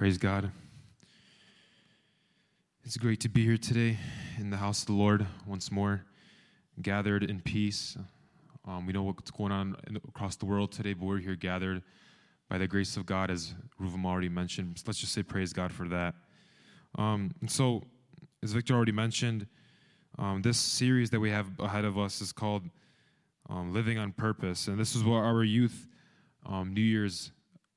Praise God. It's great to be here today in the house of the Lord once more, gathered in peace. Um, we know what's going on across the world today, but we're here gathered by the grace of God, as Ruvam already mentioned. So let's just say praise God for that. Um, and so, as Victor already mentioned, um, this series that we have ahead of us is called um, Living on Purpose, and this is what our youth um, New Year's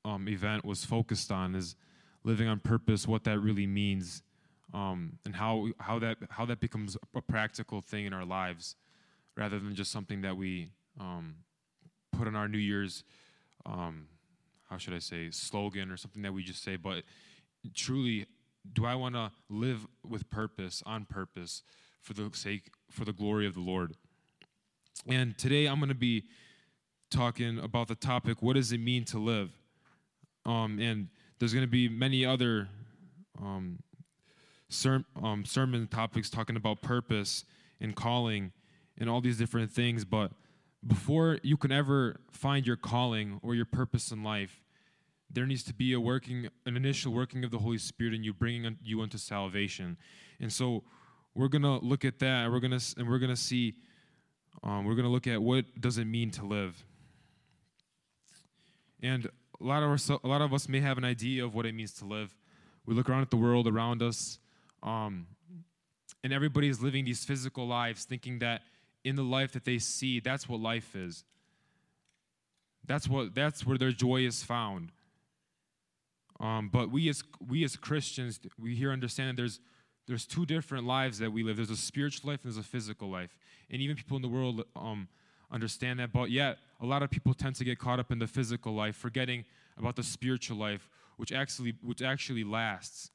um, event was focused on: is living on purpose, what that really means, um, and how how that how that becomes a practical thing in our lives, rather than just something that we um, put on our New Year's, um, how should I say, slogan or something that we just say. But truly, do I want to live with purpose, on purpose, for the sake, for the glory of the Lord? And today I'm going to be talking about the topic: What does it mean to live? Um, and there's going to be many other um, ser- um, sermon topics talking about purpose and calling and all these different things. But before you can ever find your calling or your purpose in life, there needs to be a working, an initial working of the Holy Spirit, and you bringing you into salvation. And so, we're gonna look at that, we're gonna and we're gonna see, um, we're gonna look at what does it mean to live. And a lot of us, a lot of us may have an idea of what it means to live. We look around at the world around us, um, and everybody is living these physical lives, thinking that in the life that they see, that's what life is. That's what that's where their joy is found. Um, but we as we as Christians, we here understand that there's there's two different lives that we live. There's a spiritual life and there's a physical life. And even people in the world um, understand that. But yet, a lot of people tend to get caught up in the physical life, forgetting about the spiritual life, which actually which actually lasts.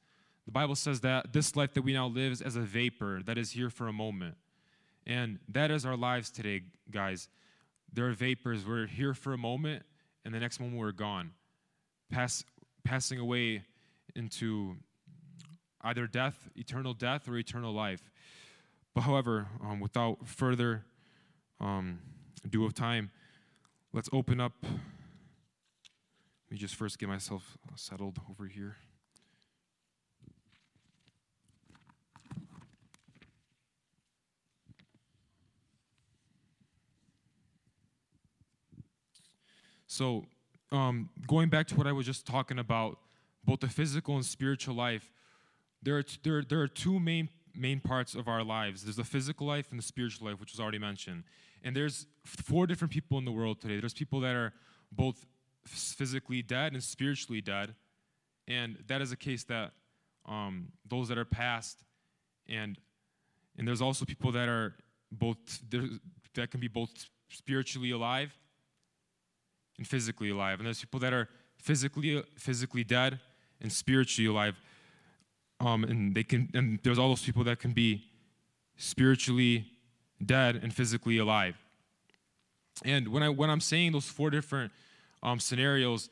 The Bible says that this life that we now live is as a vapor that is here for a moment. And that is our lives today, guys. There are vapors. We're here for a moment, and the next moment we're gone. Pass, passing away into either death, eternal death, or eternal life. But however, um, without further um, ado of time, let's open up. Let me just first get myself settled over here. So, um, going back to what I was just talking about, both the physical and spiritual life, there are, t- there, there are two main, main parts of our lives there's the physical life and the spiritual life, which was already mentioned. And there's four different people in the world today. There's people that are both physically dead and spiritually dead. And that is a case that um, those that are past, and and there's also people that are both that can be both spiritually alive and physically alive. And there's people that are physically physically dead and spiritually alive. Um, and they can and there's all those people that can be spiritually dead and physically alive. And when I when I'm saying those four different um, scenarios,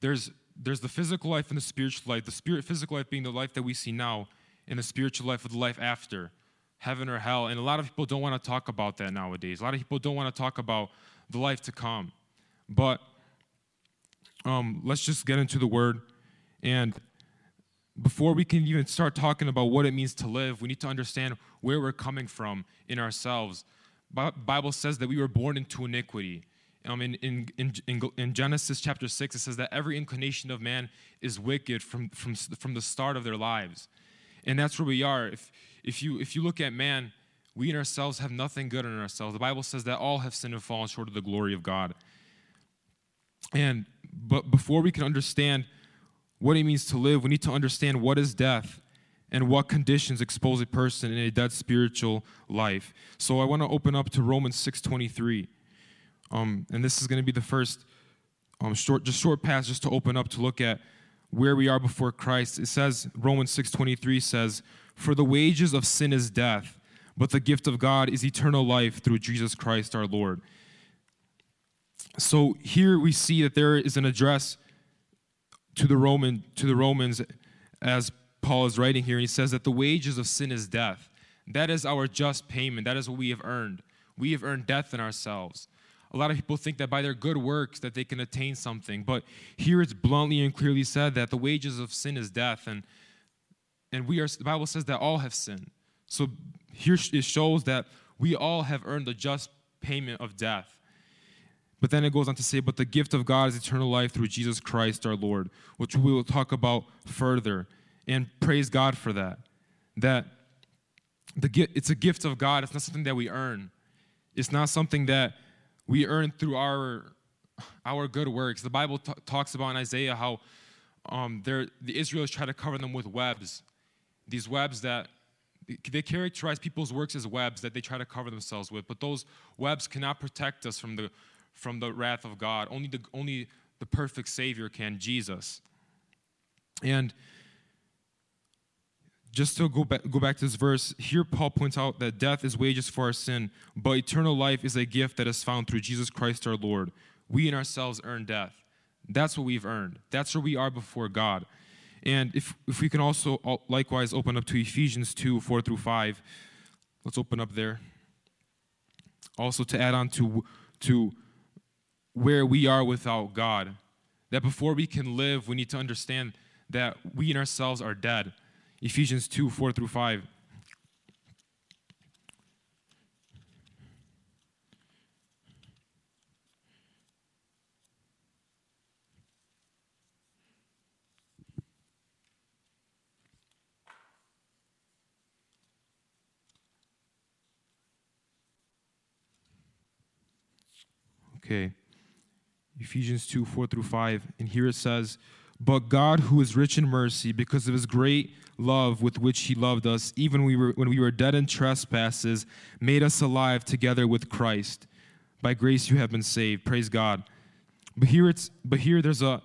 there's there's the physical life and the spiritual life. The spirit physical life being the life that we see now, and the spiritual life of the life after, heaven or hell. And a lot of people don't want to talk about that nowadays. A lot of people don't want to talk about the life to come. But um, let's just get into the word. And before we can even start talking about what it means to live, we need to understand where we're coming from in ourselves. Bible says that we were born into iniquity. Um, in, in, in, in, Genesis chapter 6, it says that every inclination of man is wicked from, from, from the start of their lives. And that's where we are. If, if, you, if you look at man, we in ourselves have nothing good in ourselves. The Bible says that all have sinned and fallen short of the glory of God. And but before we can understand what it means to live, we need to understand what is death and what conditions expose a person in a dead spiritual life. So I want to open up to Romans 6:23. Um, and this is going to be the first um, short, just short pass, just to open up to look at where we are before Christ. It says Romans 6:23 says, "For the wages of sin is death, but the gift of God is eternal life through Jesus Christ our Lord." So here we see that there is an address to the Roman to the Romans as Paul is writing here, he says that the wages of sin is death. That is our just payment. That is what we have earned. We have earned death in ourselves. a lot of people think that by their good works that they can attain something. But here it's bluntly and clearly said that the wages of sin is death. And, and we are, the Bible says that all have sinned. So here it shows that we all have earned the just payment of death. But then it goes on to say, but the gift of God is eternal life through Jesus Christ our Lord, which we will talk about further. And praise God for that. That the, it's a gift of God, it's not something that we earn. It's not something that we earn through our, our good works. The Bible t- talks about in Isaiah how um, the Israelites try to cover them with webs. These webs that they characterize people's works as webs that they try to cover themselves with, but those webs cannot protect us from the from the wrath of God. Only the only the perfect Savior can, Jesus. And just to go back, go back to this verse, here Paul points out that death is wages for our sin, but eternal life is a gift that is found through Jesus Christ our Lord. We in ourselves earn death. That's what we've earned. That's where we are before God. And if, if we can also uh, likewise open up to Ephesians 2 4 through 5, let's open up there. Also, to add on to, to where we are without God, that before we can live, we need to understand that we in ourselves are dead. Ephesians 2 4 through 5. Okay. Ephesians 2 4 through 5. And here it says, But God, who is rich in mercy, because of his great love with which he loved us, even we when we were dead in trespasses, made us alive together with Christ. By grace you have been saved. Praise God. But here it's but here there's a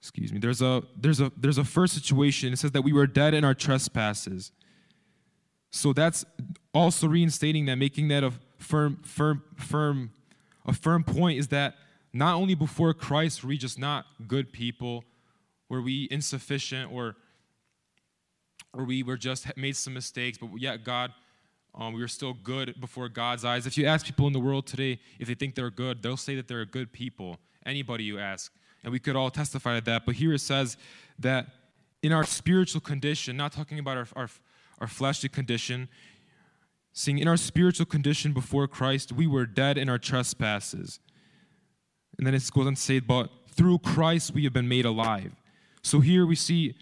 excuse me, there's a there's a there's a first situation. It says that we were dead in our trespasses. So that's also reinstating that, making that a firm, firm, firm, a firm point is that not only before Christ were we just not good people, were we insufficient or or we were just made some mistakes, but yet God, um, we were still good before God's eyes. If you ask people in the world today if they think they're good, they'll say that they're good people. Anybody you ask, and we could all testify to that. But here it says that in our spiritual condition, not talking about our, our, our fleshly condition, seeing in our spiritual condition before Christ, we were dead in our trespasses. And then it goes on to say, but through Christ we have been made alive. So here we see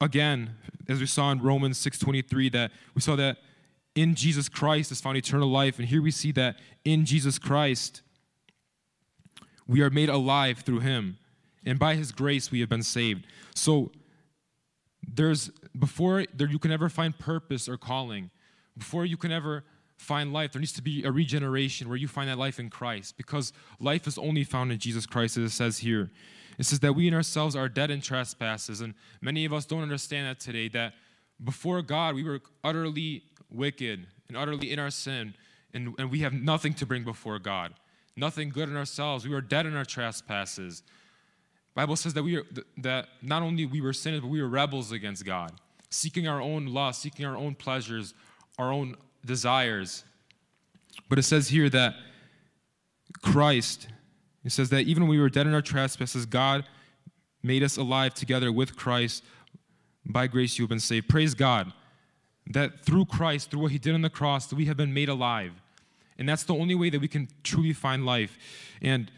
again, as we saw in Romans 6:23, that we saw that in Jesus Christ is found eternal life, and here we see that in Jesus Christ we are made alive through Him, and by His grace we have been saved. So there's before there you can ever find purpose or calling, before you can ever find life, there needs to be a regeneration where you find that life in Christ, because life is only found in Jesus Christ, as it says here. It says that we in ourselves are dead in trespasses. And many of us don't understand that today, that before God, we were utterly wicked and utterly in our sin, and, and we have nothing to bring before God. Nothing good in ourselves. We were dead in our trespasses. Bible says that we are, that not only we were sinners, but we were rebels against God, seeking our own lust, seeking our own pleasures, our own desires. But it says here that Christ it says that even when we were dead in our trespasses, God made us alive together with Christ. By grace you have been saved. Praise God that through Christ, through what he did on the cross, we have been made alive. And that's the only way that we can truly find life. And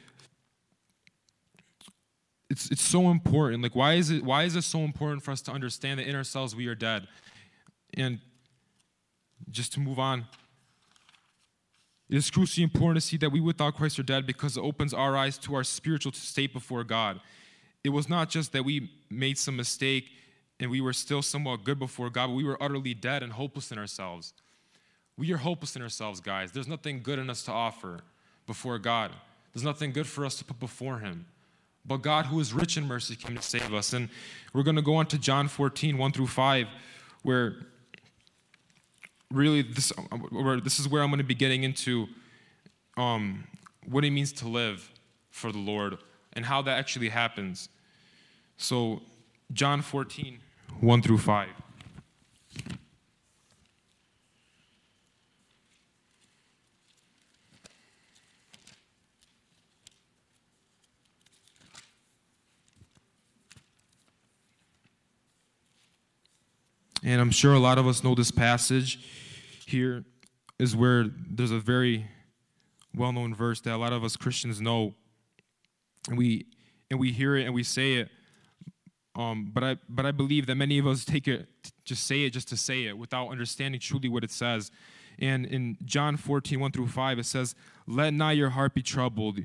it's, it's so important. Like, why is it why is it so important for us to understand that in ourselves we are dead? And just to move on, it is crucially important to see that we without Christ are dead because it opens our eyes to our spiritual state before God. It was not just that we made some mistake and we were still somewhat good before God, but we were utterly dead and hopeless in ourselves. We are hopeless in ourselves, guys. There's nothing good in us to offer before God. There's nothing good for us to put before Him. But God, who is rich in mercy, came to save us. And we're going to go on to John 14, 1 through 5, where really this, this is where I'm going to be getting into um, what it means to live for the Lord and how that actually happens. So, John 14, 1 through 5. And I'm sure a lot of us know this passage here is where there's a very well-known verse that a lot of us Christians know. And we and we hear it and we say it. Um, but I but I believe that many of us take it just say it just to say it without understanding truly what it says. And in John 14, 1 through 5, it says, Let not your heart be troubled.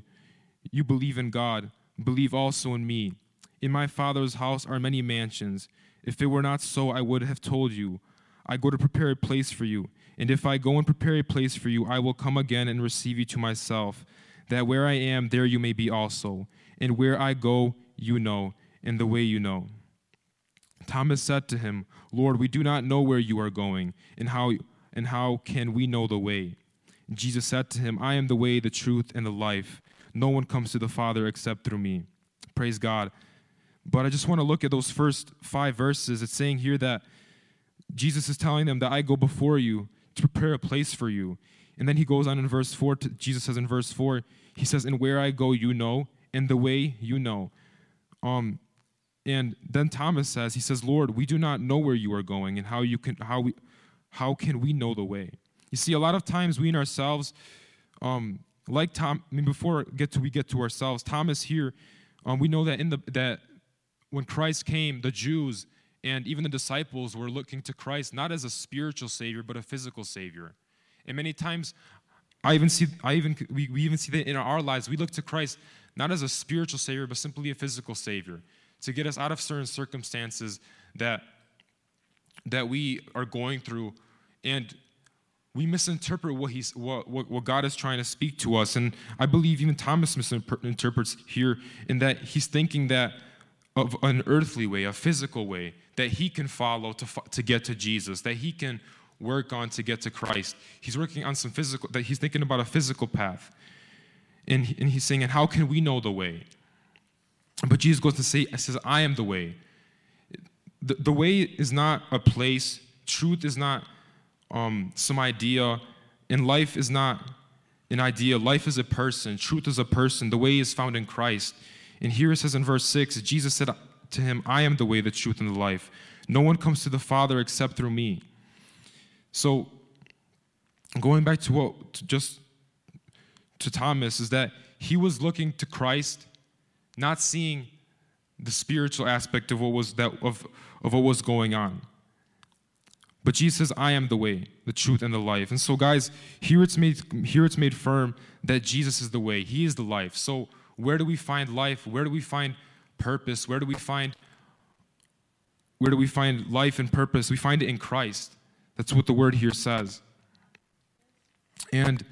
You believe in God, believe also in me. In my Father's house are many mansions. If it were not so, I would have told you. I go to prepare a place for you. And if I go and prepare a place for you, I will come again and receive you to myself, that where I am, there you may be also. And where I go, you know, and the way you know. Thomas said to him, Lord, we do not know where you are going, and how, and how can we know the way? Jesus said to him, I am the way, the truth, and the life. No one comes to the Father except through me. Praise God. But I just want to look at those first five verses. It's saying here that Jesus is telling them that I go before you to prepare a place for you. And then he goes on in verse 4, to, Jesus says in verse 4, he says, And where I go, you know, and the way you know. Um, and then Thomas says, he says, Lord, we do not know where you are going and how you can how we how can we know the way? You see, a lot of times we in ourselves, um, like Tom, I mean, before get to we get to ourselves, Thomas here, um, we know that in the that when Christ came, the Jews and even the disciples were looking to Christ not as a spiritual savior, but a physical savior. And many times, I even see, I even we, we even see that in our lives. We look to Christ not as a spiritual savior, but simply a physical savior to get us out of certain circumstances that that we are going through, and we misinterpret what he's what, what, what God is trying to speak to us. And I believe even Thomas misinterprets here in that he's thinking that of an earthly way, a physical way that he can follow to, to get to Jesus, that he can work on to get to Christ. He's working on some physical, that he's thinking about a physical path. And, and he's saying, and how can we know the way? But Jesus goes to say, says, I am the way. The, the way is not a place, truth is not um, some idea, and life is not an idea. Life is a person, truth is a person. The way is found in Christ. And here it says in verse 6 Jesus said to him, I am the way, the truth, and the life. No one comes to the Father except through me. So, going back to what, to just to Thomas, is that he was looking to Christ, not seeing the spiritual aspect of what was that of, of what was going on. But Jesus says, I am the way, the truth, and the life. And so, guys, here it's made here it's made firm that Jesus is the way, He is the life. So where do we find life? Where do we find purpose? Where do we find where do we find life and purpose? We find it in Christ. That's what the word here says. And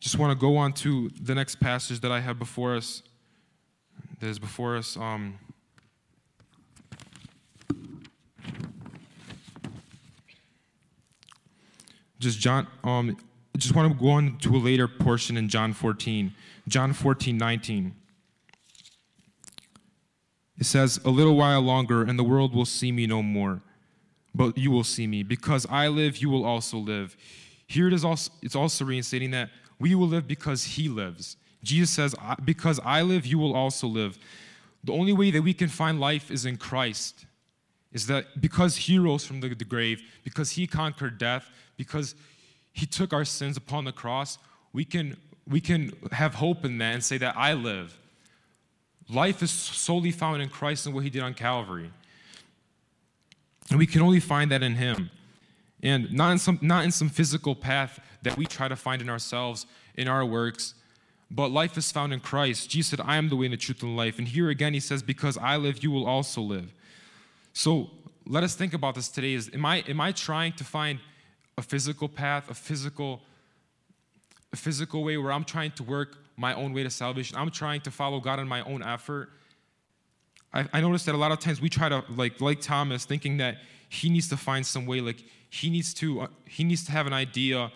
just want to go on to the next passage that I have before us. That is before us. Um, just John. Um, just want to go on to a later portion in John 14. John 14, 19. It says, A little while longer, and the world will see me no more, but you will see me. Because I live, you will also live. Here it is also, it's also reinstating that we will live because he lives. Jesus says, Because I live, you will also live. The only way that we can find life is in Christ. Is that because he rose from the, the grave, because he conquered death, because he took our sins upon the cross, we can we can have hope in that and say that I live. Life is solely found in Christ and what he did on Calvary. And we can only find that in him. And not in some not in some physical path that we try to find in ourselves, in our works, but life is found in Christ. Jesus said, I am the way and the truth and life. And here again he says, Because I live, you will also live. So let us think about this today. Is am I am I trying to find a physical path, a physical a physical way where I'm trying to work my own way to salvation. I'm trying to follow God in my own effort. I, I noticed that a lot of times we try to like like Thomas, thinking that he needs to find some way, like he needs to uh, he needs to have an idea.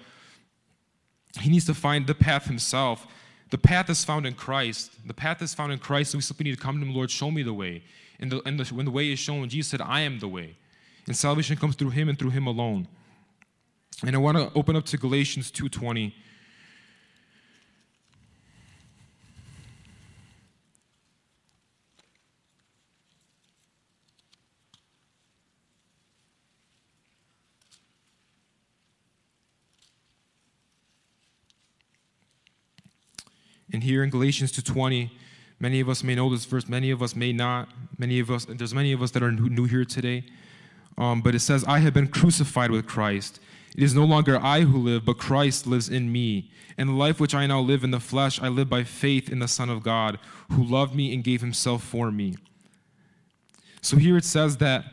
He needs to find the path himself. The path is found in Christ. The path is found in Christ, so we simply need to come to him, Lord, show me the way. And, the, and the, when the way is shown, Jesus said, I am the way. And salvation comes through him and through him alone. And I want to open up to Galatians 2.20. And here in Galatians 2:20, many of us may know this verse, many of us may not. Many of us, there's many of us that are new here today. Um, but it says, I have been crucified with Christ. It is no longer I who live, but Christ lives in me. And the life which I now live in the flesh, I live by faith in the Son of God, who loved me and gave himself for me. So here it says that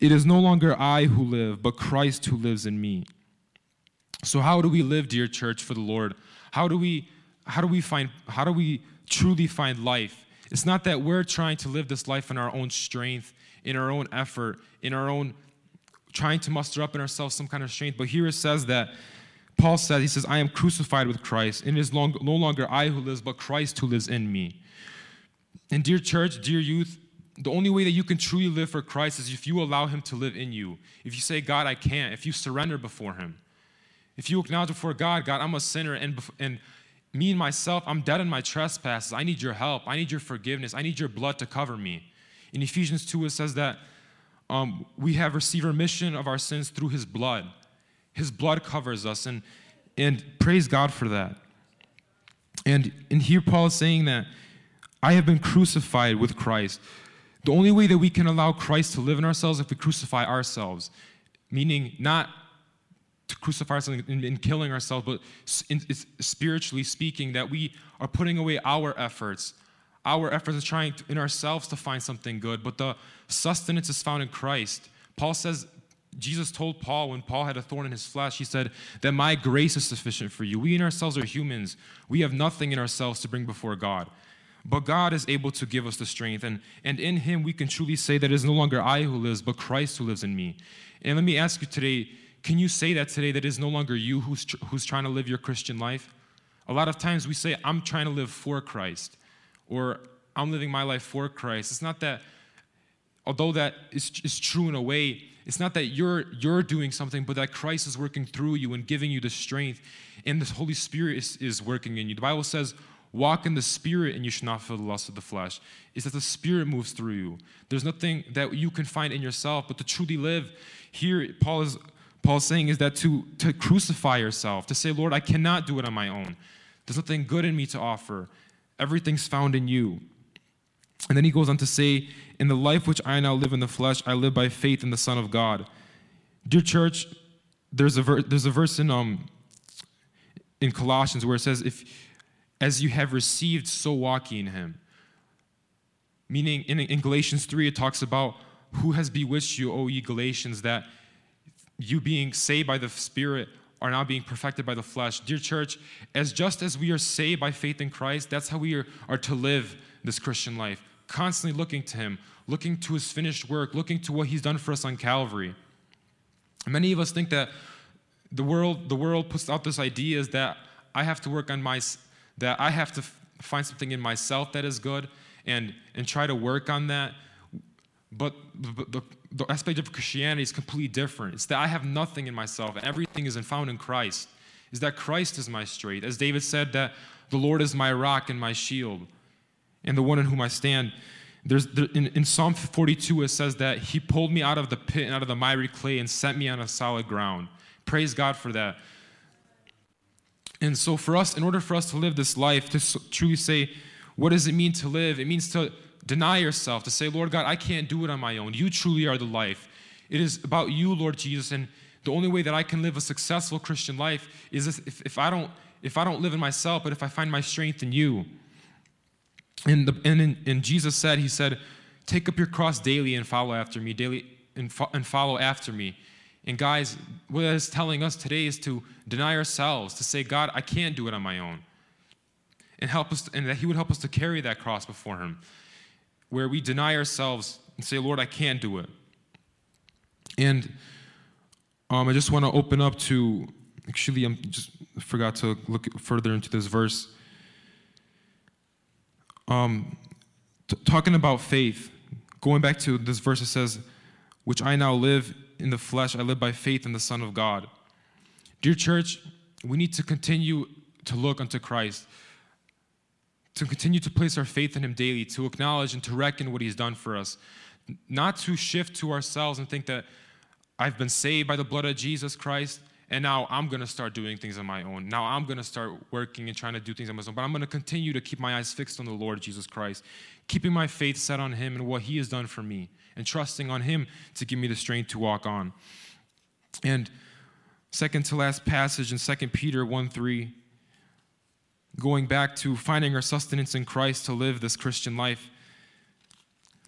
it is no longer I who live, but Christ who lives in me. So how do we live, dear church, for the Lord? How do we how do we find how do we truly find life? It's not that we're trying to live this life in our own strength, in our own effort, in our own trying to muster up in ourselves some kind of strength. But here it says that Paul says, he says, I am crucified with Christ, and it is long, no longer I who lives, but Christ who lives in me. And dear church, dear youth, the only way that you can truly live for Christ is if you allow Him to live in you. If you say, God, I can't, if you surrender before Him. If you acknowledge before God, God, I'm a sinner, and, and me and myself, I'm dead in my trespasses. I need your help. I need your forgiveness. I need your blood to cover me. In Ephesians 2, it says that um, we have received remission of our sins through His blood. His blood covers us, and, and praise God for that. And, and here Paul is saying that I have been crucified with Christ. The only way that we can allow Christ to live in ourselves is if we crucify ourselves, meaning not to crucify ourselves in, in killing ourselves, but spiritually speaking, that we are putting away our efforts, our efforts of trying to, in ourselves to find something good, but the sustenance is found in Christ. Paul says, Jesus told Paul when Paul had a thorn in his flesh, he said, that my grace is sufficient for you. We in ourselves are humans. We have nothing in ourselves to bring before God. But God is able to give us the strength, and, and in Him we can truly say that it is no longer I who lives, but Christ who lives in me. And let me ask you today can you say that today that is no longer you who's, tr- who's trying to live your Christian life? A lot of times we say, I'm trying to live for Christ, or I'm living my life for Christ. It's not that, although that is, is true in a way, it's not that you're, you're doing something, but that Christ is working through you and giving you the strength, and the Holy Spirit is, is working in you. The Bible says, walk in the Spirit and you should not feel the lust of the flesh. Is that the Spirit moves through you. There's nothing that you can find in yourself, but to truly live, here Paul is Paul's saying is that to, to crucify yourself, to say, Lord, I cannot do it on my own. There's nothing good in me to offer. Everything's found in you. And then he goes on to say, In the life which I now live in the flesh, I live by faith in the Son of God. Dear church, there's a, ver- there's a verse in, um, in Colossians where it says, if, As you have received, so walk in him. Meaning, in, in Galatians 3, it talks about who has bewitched you, O ye Galatians, that you being saved by the Spirit are now being perfected by the flesh. Dear church, as just as we are saved by faith in Christ, that's how we are, are to live this Christian life. Constantly looking to Him, looking to His finished work, looking to what He's done for us on Calvary. Many of us think that the world, the world puts out this idea is that I have to work on my, that I have to find something in myself that is good and, and try to work on that. But the, the, the aspect of Christianity is completely different. It's that I have nothing in myself, and everything is found in Christ. Is that Christ is my strength. As David said, that the Lord is my rock and my shield, and the one in whom I stand. There's there, in, in Psalm 42, it says that He pulled me out of the pit and out of the miry clay and set me on a solid ground. Praise God for that. And so, for us, in order for us to live this life, to truly say, what does it mean to live? It means to deny yourself, to say, Lord God, I can't do it on my own. You truly are the life. It is about you, Lord Jesus, and the only way that I can live a successful Christian life is if, if, I, don't, if I don't live in myself, but if I find my strength in you. And, the, and, and Jesus said, He said, Take up your cross daily and follow after me, daily and, fo- and follow after me. And guys, what that is telling us today is to deny ourselves, to say, God, I can't do it on my own. And help us, and that He would help us to carry that cross before Him where we deny ourselves and say, Lord, I can't do it. And um, I just want to open up to, actually, I just forgot to look further into this verse. Um, t- talking about faith, going back to this verse, it says, Which I now live in the flesh, I live by faith in the Son of God. Dear church, we need to continue to look unto Christ to continue to place our faith in Him daily, to acknowledge and to reckon what He's done for us, not to shift to ourselves and think that I've been saved by the blood of Jesus Christ and now I'm going to start doing things on my own. Now I'm going to start working and trying to do things on my own. But I'm going to continue to keep my eyes fixed on the Lord Jesus Christ, keeping my faith set on Him and what He has done for me, and trusting on Him to give me the strength to walk on. And second to last passage in 2 Peter 1 3, going back to finding our sustenance in Christ to live this Christian life.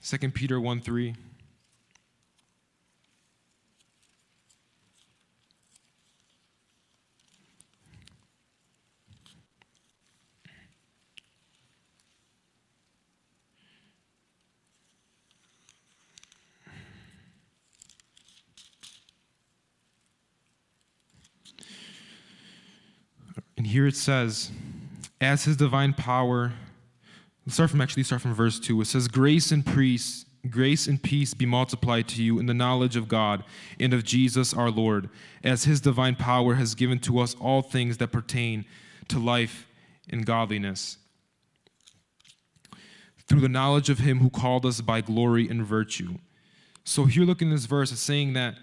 2 Peter 1 3. And here it says, as his divine power, let's start from actually start from verse 2. It says, Grace and peace, grace and peace be multiplied to you in the knowledge of God and of Jesus our Lord, as his divine power has given to us all things that pertain to life and godliness. Through the knowledge of him who called us by glory and virtue. So here look in this verse, it's saying that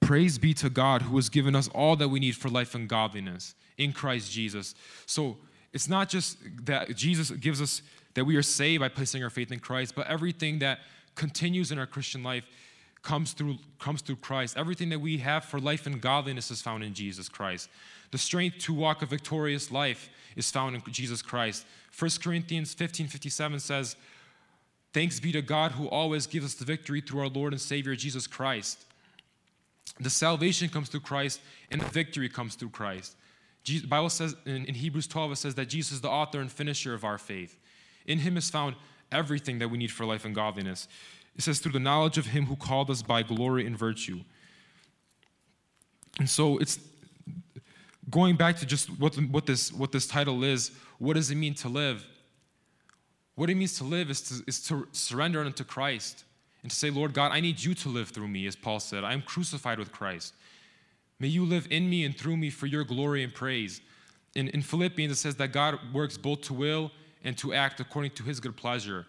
Praise be to God who has given us all that we need for life and godliness in Christ Jesus. So it's not just that Jesus gives us that we are saved by placing our faith in Christ, but everything that continues in our Christian life comes through comes through Christ. Everything that we have for life and godliness is found in Jesus Christ. The strength to walk a victorious life is found in Jesus Christ. 1 Corinthians 15 57 says, Thanks be to God who always gives us the victory through our Lord and Savior Jesus Christ. The salvation comes through Christ, and the victory comes through Christ. The Bible says in, in Hebrews 12, it says that Jesus is the author and finisher of our faith. In him is found everything that we need for life and godliness. It says, through the knowledge of him who called us by glory and virtue. And so it's going back to just what, what, this, what this title is what does it mean to live? What it means to live is to, is to surrender unto Christ and to say, Lord God, I need you to live through me, as Paul said. I am crucified with Christ. May you live in me and through me for your glory and praise. In, in Philippians, it says that God works both to will and to act according to his good pleasure.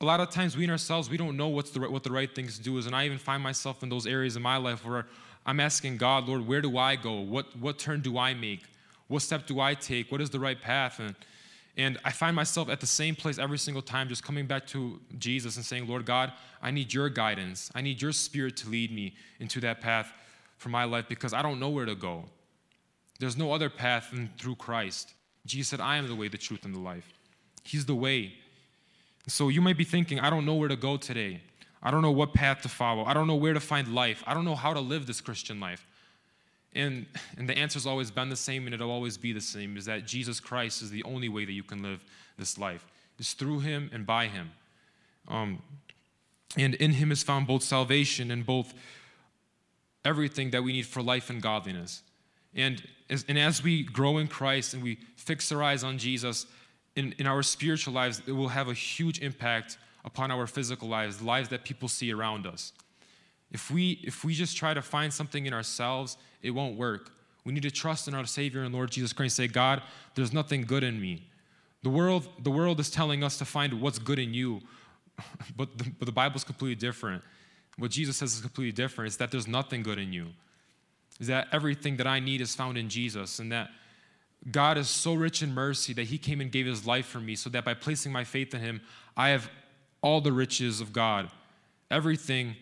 A lot of times, we in ourselves, we don't know what's the, what the right things to do is. And I even find myself in those areas in my life where I'm asking God, Lord, where do I go? What, what turn do I make? What step do I take? What is the right path? And and I find myself at the same place every single time, just coming back to Jesus and saying, Lord God, I need your guidance. I need your spirit to lead me into that path for my life because I don't know where to go. There's no other path than through Christ. Jesus said, I am the way, the truth, and the life. He's the way. So you might be thinking, I don't know where to go today. I don't know what path to follow. I don't know where to find life. I don't know how to live this Christian life. And, and the answer's always been the same, and it'll always be the same is that Jesus Christ is the only way that you can live this life. It's through Him and by Him. Um, and in Him is found both salvation and both everything that we need for life and godliness. And as, and as we grow in Christ and we fix our eyes on Jesus, in, in our spiritual lives, it will have a huge impact upon our physical lives, lives that people see around us. If we, if we just try to find something in ourselves, it won't work. We need to trust in our Savior and Lord Jesus Christ. Say, God, there's nothing good in me. The world, the world is telling us to find what's good in you, but the, but the Bible's completely different. What Jesus says is completely different. It's that there's nothing good in you. Is that everything that I need is found in Jesus, and that God is so rich in mercy that He came and gave His life for me, so that by placing my faith in Him, I have all the riches of God. Everything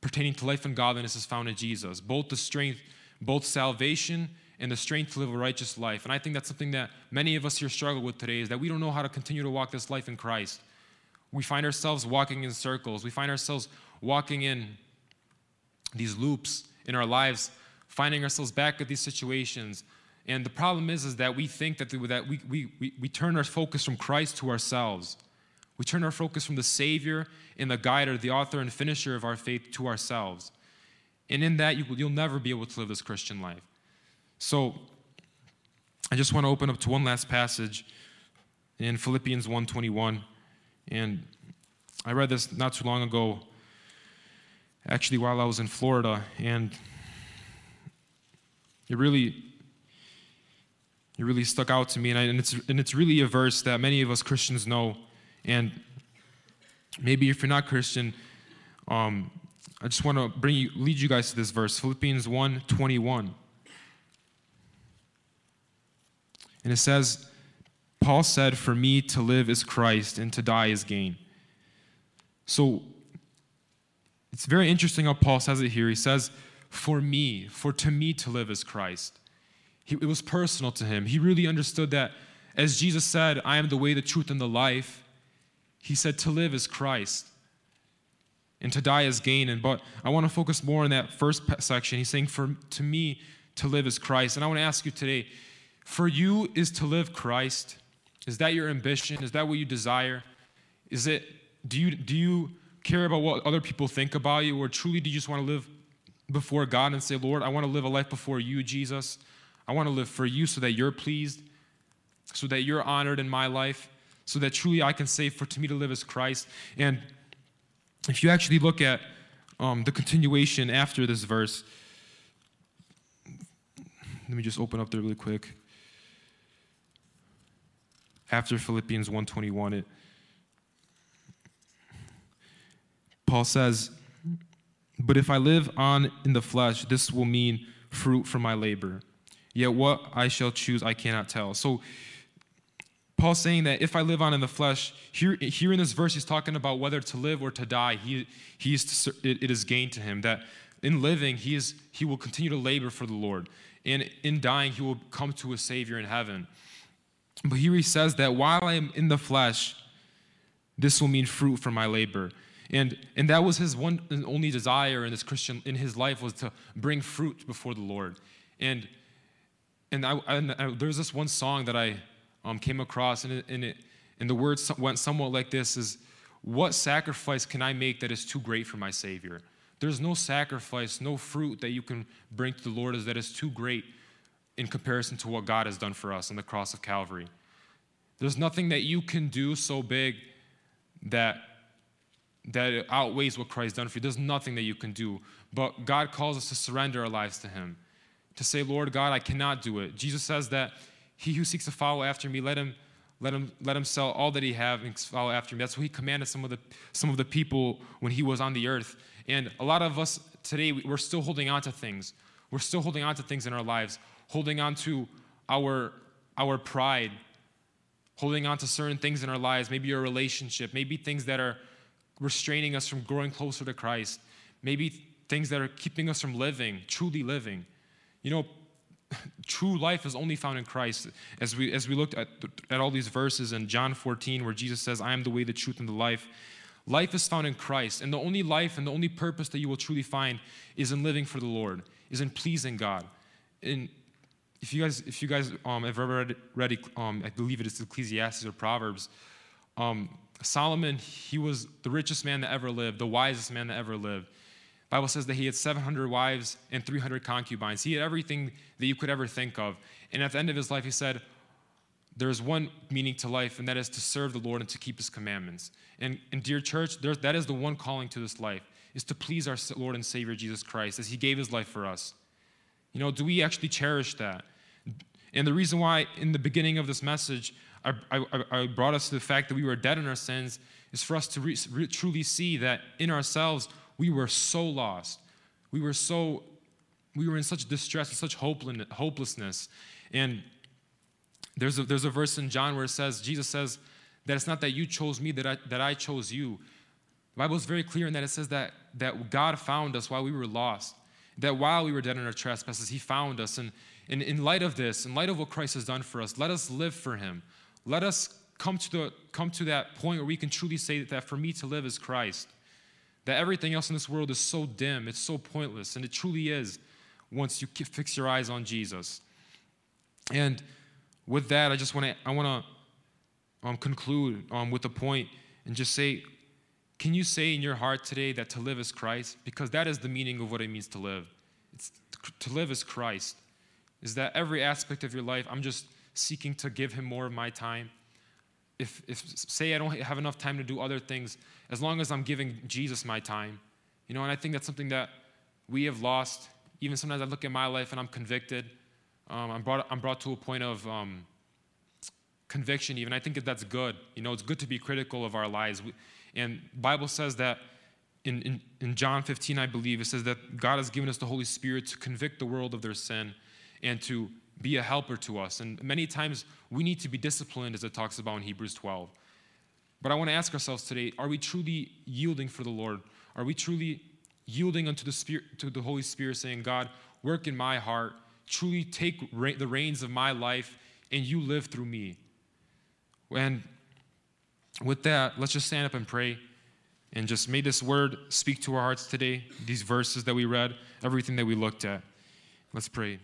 pertaining to life and godliness is found in Jesus, both the strength, both salvation and the strength to live a righteous life. And I think that's something that many of us here struggle with today is that we don't know how to continue to walk this life in Christ. We find ourselves walking in circles. We find ourselves walking in these loops in our lives, finding ourselves back at these situations. And the problem is, is that we think that, that we, we, we, we turn our focus from Christ to ourselves. We turn our focus from the Savior and the guider, the author and finisher of our faith to ourselves. And in that, you, you'll never be able to live this Christian life. So, I just want to open up to one last passage in Philippians 1:21, and I read this not too long ago, actually while I was in Florida, and it really, it really stuck out to me, and, I, and it's and it's really a verse that many of us Christians know. And maybe if you're not Christian, um, I just want to bring you, lead you guys to this verse, Philippians 1 21. And it says, Paul said, For me to live is Christ and to die is gain. So it's very interesting how Paul says it here. He says, For me, for to me to live is Christ. He, it was personal to him. He really understood that, as Jesus said, I am the way, the truth, and the life. He said, To live is Christ and to die is gain. And but I want to focus more on that first section. He's saying, For to me, to live is Christ. And I want to ask you today, for you is to live Christ. Is that your ambition? Is that what you desire? Is it do you do you care about what other people think about you or truly do you just want to live before God and say, "Lord, I want to live a life before you, Jesus. I want to live for you so that you're pleased, so that you're honored in my life, so that truly I can say for to me to live as Christ." And if you actually look at um, the continuation after this verse, let me just open up there really quick after Philippians 1:21 it Paul says, "But if I live on in the flesh, this will mean fruit from my labor. Yet what I shall choose I cannot tell." So Paul's saying that if I live on in the flesh, here, here in this verse, he's talking about whether to live or to die. He, he to, it, it is gain to him. That in living, he, is, he will continue to labor for the Lord. And in dying, he will come to a Savior in heaven. But here he says that while I am in the flesh, this will mean fruit for my labor. And, and that was his one and only desire in this Christian in his life was to bring fruit before the Lord. And and, I, and I, there's this one song that I um, came across, and it, and, it, and the words went somewhat like this: "Is what sacrifice can I make that is too great for my Savior?" There's no sacrifice, no fruit that you can bring to the Lord that is too great in comparison to what God has done for us on the cross of Calvary. There's nothing that you can do so big that that outweighs what Christ done for you. There's nothing that you can do. But God calls us to surrender our lives to Him. To say, Lord God, I cannot do it. Jesus says that he who seeks to follow after me, let him let him let him sell all that he have and follow after me. That's what he commanded some of the some of the people when he was on the earth. And a lot of us today we're still holding on to things. We're still holding on to things in our lives holding on to our, our pride, holding on to certain things in our lives, maybe your relationship, maybe things that are restraining us from growing closer to Christ, maybe things that are keeping us from living, truly living. You know, true life is only found in Christ. As we as we looked at, at all these verses in John 14, where Jesus says, I am the way, the truth, and the life. Life is found in Christ. And the only life and the only purpose that you will truly find is in living for the Lord, is in pleasing God. In if you guys if you guys um, have ever read, read um, I believe it is Ecclesiastes or Proverbs, um, Solomon he was the richest man that ever lived, the wisest man that ever lived. Bible says that he had 700 wives and 300 concubines. He had everything that you could ever think of. And at the end of his life, he said, "There's one meaning to life, and that is to serve the Lord and to keep His commandments." And, and dear church, that is the one calling to this life: is to please our Lord and Savior Jesus Christ, as He gave His life for us. You know, do we actually cherish that? And the reason why, in the beginning of this message, I, I, I brought us to the fact that we were dead in our sins is for us to re, re, truly see that in ourselves we were so lost. We were so, we were in such distress and such hopelessness. And there's a, there's a verse in John where it says, Jesus says, that it's not that you chose me, that I, that I chose you. The Bible is very clear in that it says that, that God found us while we were lost. That while we were dead in our trespasses, He found us. And in, in light of this, in light of what Christ has done for us, let us live for him. Let us come to, the, come to that point where we can truly say that, that for me to live is Christ. That everything else in this world is so dim, it's so pointless, and it truly is once you fix your eyes on Jesus. And with that, I just want to I want to um, conclude um, with a point and just say, can you say in your heart today that to live is Christ? Because that is the meaning of what it means to live. It's to live is Christ is that every aspect of your life, I'm just seeking to give Him more of my time. If, if say I don't have enough time to do other things, as long as I'm giving Jesus my time, you know, and I think that's something that we have lost. Even sometimes I look at my life and I'm convicted. Um, I'm, brought, I'm brought to a point of um, conviction even. I think that that's good. You know, it's good to be critical of our lives. We, and Bible says that in, in, in John 15, I believe, it says that God has given us the Holy Spirit to convict the world of their sin and to be a helper to us. And many times we need to be disciplined, as it talks about in Hebrews 12. But I want to ask ourselves today are we truly yielding for the Lord? Are we truly yielding unto the, Spirit, to the Holy Spirit, saying, God, work in my heart, truly take the reins of my life, and you live through me? And with that, let's just stand up and pray. And just may this word speak to our hearts today, these verses that we read, everything that we looked at. Let's pray.